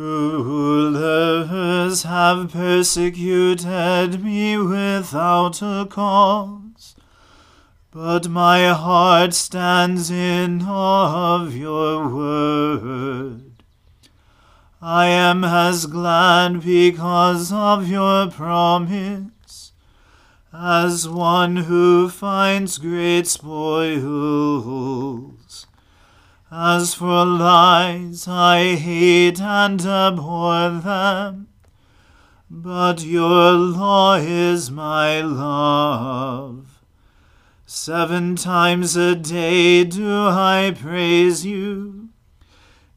Rulers have persecuted me without a cause, but my heart stands in awe of your word. I am as glad because of your promise as one who finds great spoils. As for lies, I hate and abhor them, but your law is my love. Seven times a day do I praise you,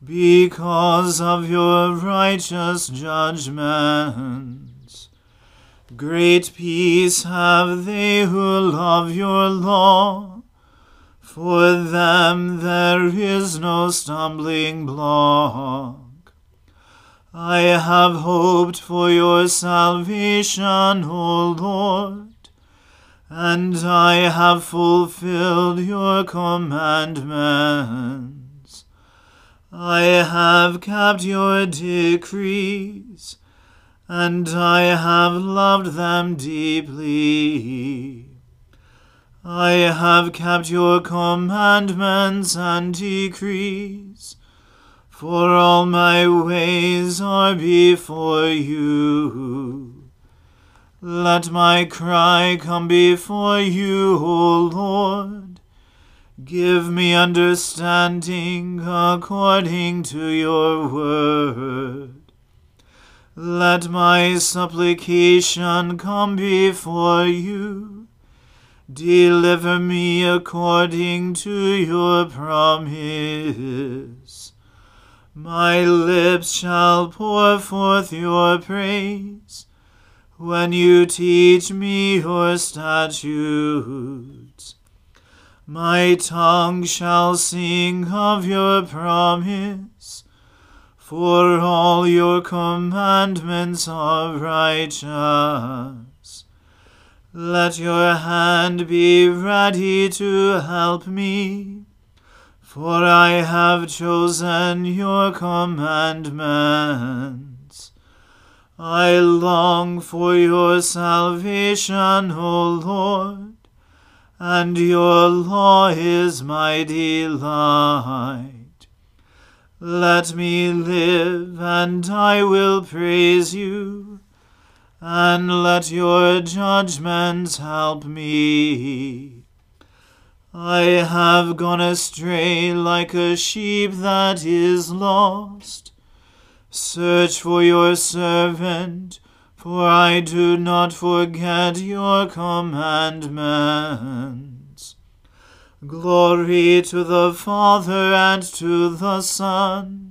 because of your righteous judgments. Great peace have they who love your law. For them there is no stumbling block. I have hoped for your salvation, O Lord, and I have fulfilled your commandments. I have kept your decrees and I have loved them deeply. I have kept your commandments and decrees, for all my ways are before you. Let my cry come before you, O Lord. Give me understanding according to your word. Let my supplication come before you. Deliver me according to your promise. My lips shall pour forth your praise when you teach me your statutes. My tongue shall sing of your promise, for all your commandments are righteous. Let your hand be ready to help me, for I have chosen your commandments. I long for your salvation, O Lord, and your law is my delight. Let me live, and I will praise you, and let your judgments help me. I have gone astray like a sheep that is lost. Search for your servant, for I do not forget your commandments. Glory to the Father and to the Son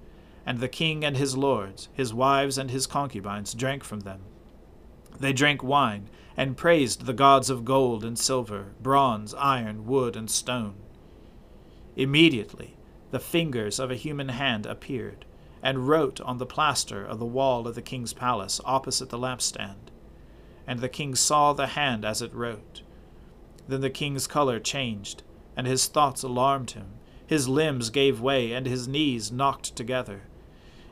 and the king and his lords, his wives and his concubines drank from them. They drank wine, and praised the gods of gold and silver, bronze, iron, wood, and stone. Immediately the fingers of a human hand appeared and wrote on the plaster of the wall of the king's palace opposite the lampstand. And the king saw the hand as it wrote. Then the king's color changed, and his thoughts alarmed him. His limbs gave way, and his knees knocked together.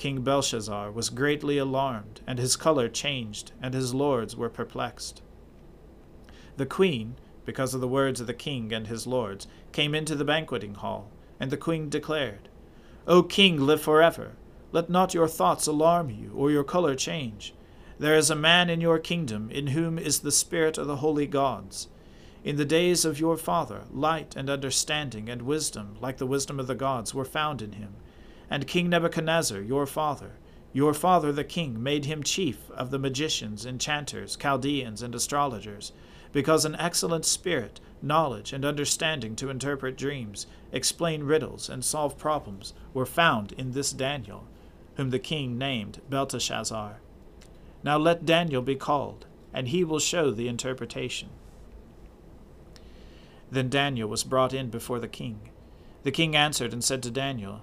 King Belshazzar was greatly alarmed, and his color changed, and his lords were perplexed. The queen, because of the words of the king and his lords, came into the banqueting hall and the queen declared, O king, live forever. Let not your thoughts alarm you, or your color change. There is a man in your kingdom in whom is the spirit of the holy gods. In the days of your father, light and understanding and wisdom, like the wisdom of the gods, were found in him. And King Nebuchadnezzar, your father, your father the king, made him chief of the magicians, enchanters, Chaldeans, and astrologers, because an excellent spirit, knowledge, and understanding to interpret dreams, explain riddles, and solve problems were found in this Daniel, whom the king named Belteshazzar. Now let Daniel be called, and he will show the interpretation. Then Daniel was brought in before the king. The king answered and said to Daniel,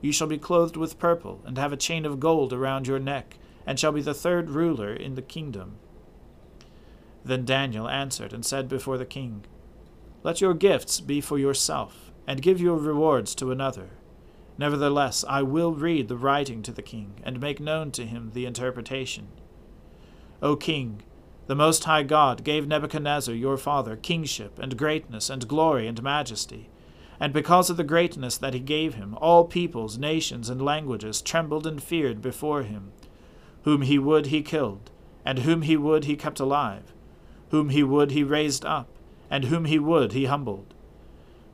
You shall be clothed with purple, and have a chain of gold around your neck, and shall be the third ruler in the kingdom. Then Daniel answered and said before the king, Let your gifts be for yourself, and give your rewards to another. Nevertheless, I will read the writing to the king, and make known to him the interpretation. O king, the Most High God gave Nebuchadnezzar your father kingship, and greatness, and glory, and majesty. And because of the greatness that he gave him, all peoples, nations, and languages trembled and feared before him. Whom he would he killed, and whom he would he kept alive. Whom he would he raised up, and whom he would he humbled.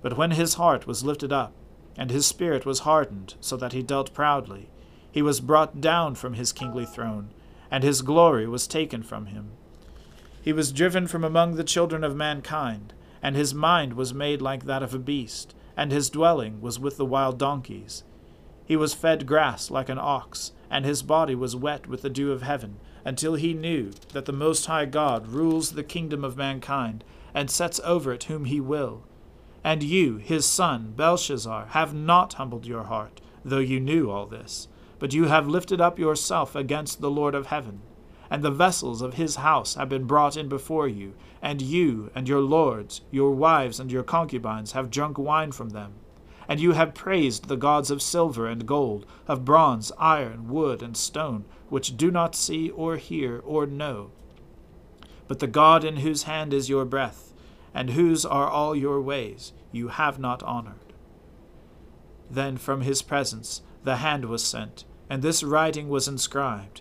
But when his heart was lifted up, and his spirit was hardened, so that he dealt proudly, he was brought down from his kingly throne, and his glory was taken from him. He was driven from among the children of mankind, and his mind was made like that of a beast, and his dwelling was with the wild donkeys. He was fed grass like an ox, and his body was wet with the dew of heaven, until he knew that the Most High God rules the kingdom of mankind, and sets over it whom he will. And you, his son, Belshazzar, have not humbled your heart, though you knew all this, but you have lifted up yourself against the Lord of heaven and the vessels of his house have been brought in before you, and you and your lords, your wives and your concubines have drunk wine from them. And you have praised the gods of silver and gold, of bronze, iron, wood, and stone, which do not see or hear or know. But the God in whose hand is your breath, and whose are all your ways, you have not honored. Then from his presence the hand was sent, and this writing was inscribed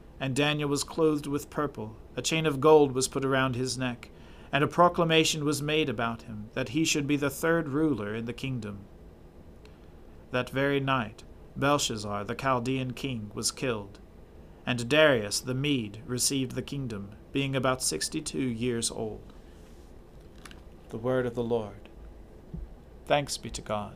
and Daniel was clothed with purple. A chain of gold was put around his neck, and a proclamation was made about him that he should be the third ruler in the kingdom. That very night, Belshazzar, the Chaldean king, was killed, and Darius the Mede received the kingdom, being about sixty two years old. The word of the Lord. Thanks be to God.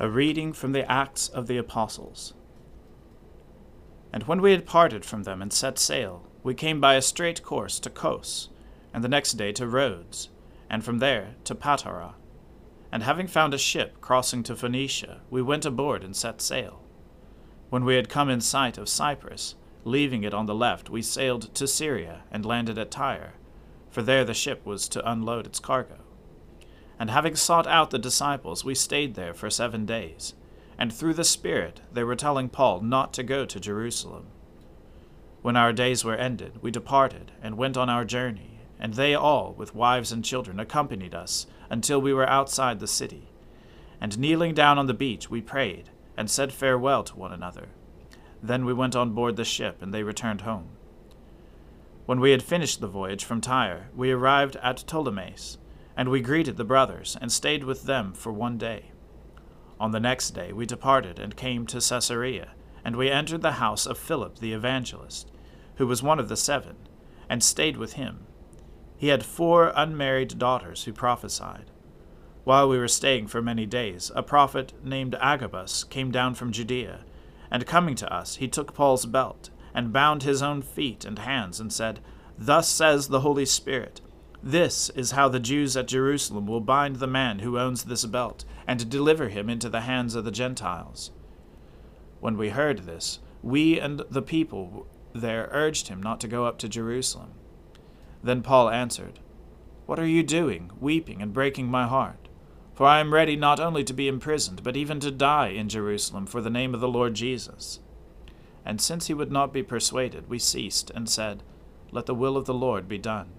A reading from the Acts of the Apostles. And when we had parted from them and set sail, we came by a straight course to Cos, and the next day to Rhodes, and from there to Patara. And having found a ship crossing to Phoenicia, we went aboard and set sail. When we had come in sight of Cyprus, Leaving it on the left, we sailed to Syria and landed at Tyre, for there the ship was to unload its cargo. And having sought out the disciples, we stayed there for seven days. And through the Spirit they were telling Paul not to go to Jerusalem. When our days were ended, we departed and went on our journey, and they all, with wives and children, accompanied us until we were outside the city. And kneeling down on the beach, we prayed and said farewell to one another. Then we went on board the ship, and they returned home. When we had finished the voyage from Tyre, we arrived at Ptolemais and we greeted the brothers, and stayed with them for one day. On the next day we departed and came to Caesarea, and we entered the house of Philip the evangelist, who was one of the seven, and stayed with him. He had four unmarried daughters who prophesied. While we were staying for many days, a prophet named Agabus came down from Judea, and coming to us, he took Paul's belt, and bound his own feet and hands, and said, Thus says the Holy Spirit, this is how the Jews at Jerusalem will bind the man who owns this belt, and deliver him into the hands of the Gentiles. When we heard this, we and the people there urged him not to go up to Jerusalem. Then Paul answered, What are you doing, weeping and breaking my heart? For I am ready not only to be imprisoned, but even to die in Jerusalem for the name of the Lord Jesus. And since he would not be persuaded, we ceased and said, Let the will of the Lord be done.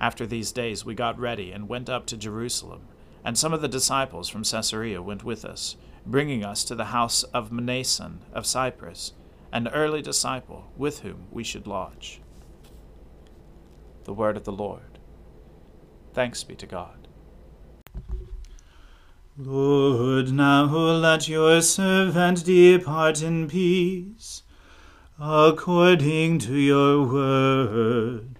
After these days we got ready and went up to Jerusalem, and some of the disciples from Caesarea went with us, bringing us to the house of Mnason of Cyprus, an early disciple with whom we should lodge. The word of the Lord. Thanks be to God. Lord, now let your servant depart in peace, according to your word.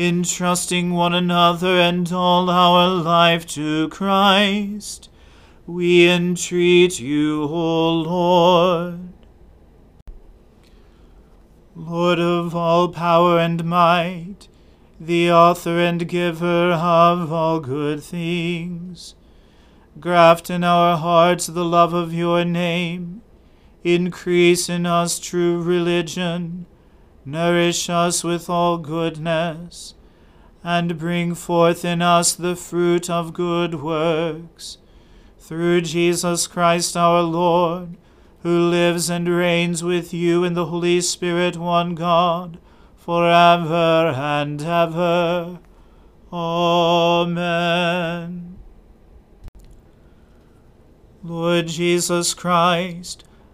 entrusting one another and all our life to Christ, we entreat you, O Lord. Lord of all power and might, the author and giver of all good things, graft in our hearts the love of your name, increase in us true religion, nourish us with all goodness, and bring forth in us the fruit of good works through Jesus Christ our Lord, who lives and reigns with you in the Holy Spirit, one God, for ever and ever. Amen. Lord Jesus Christ,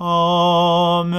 Amen.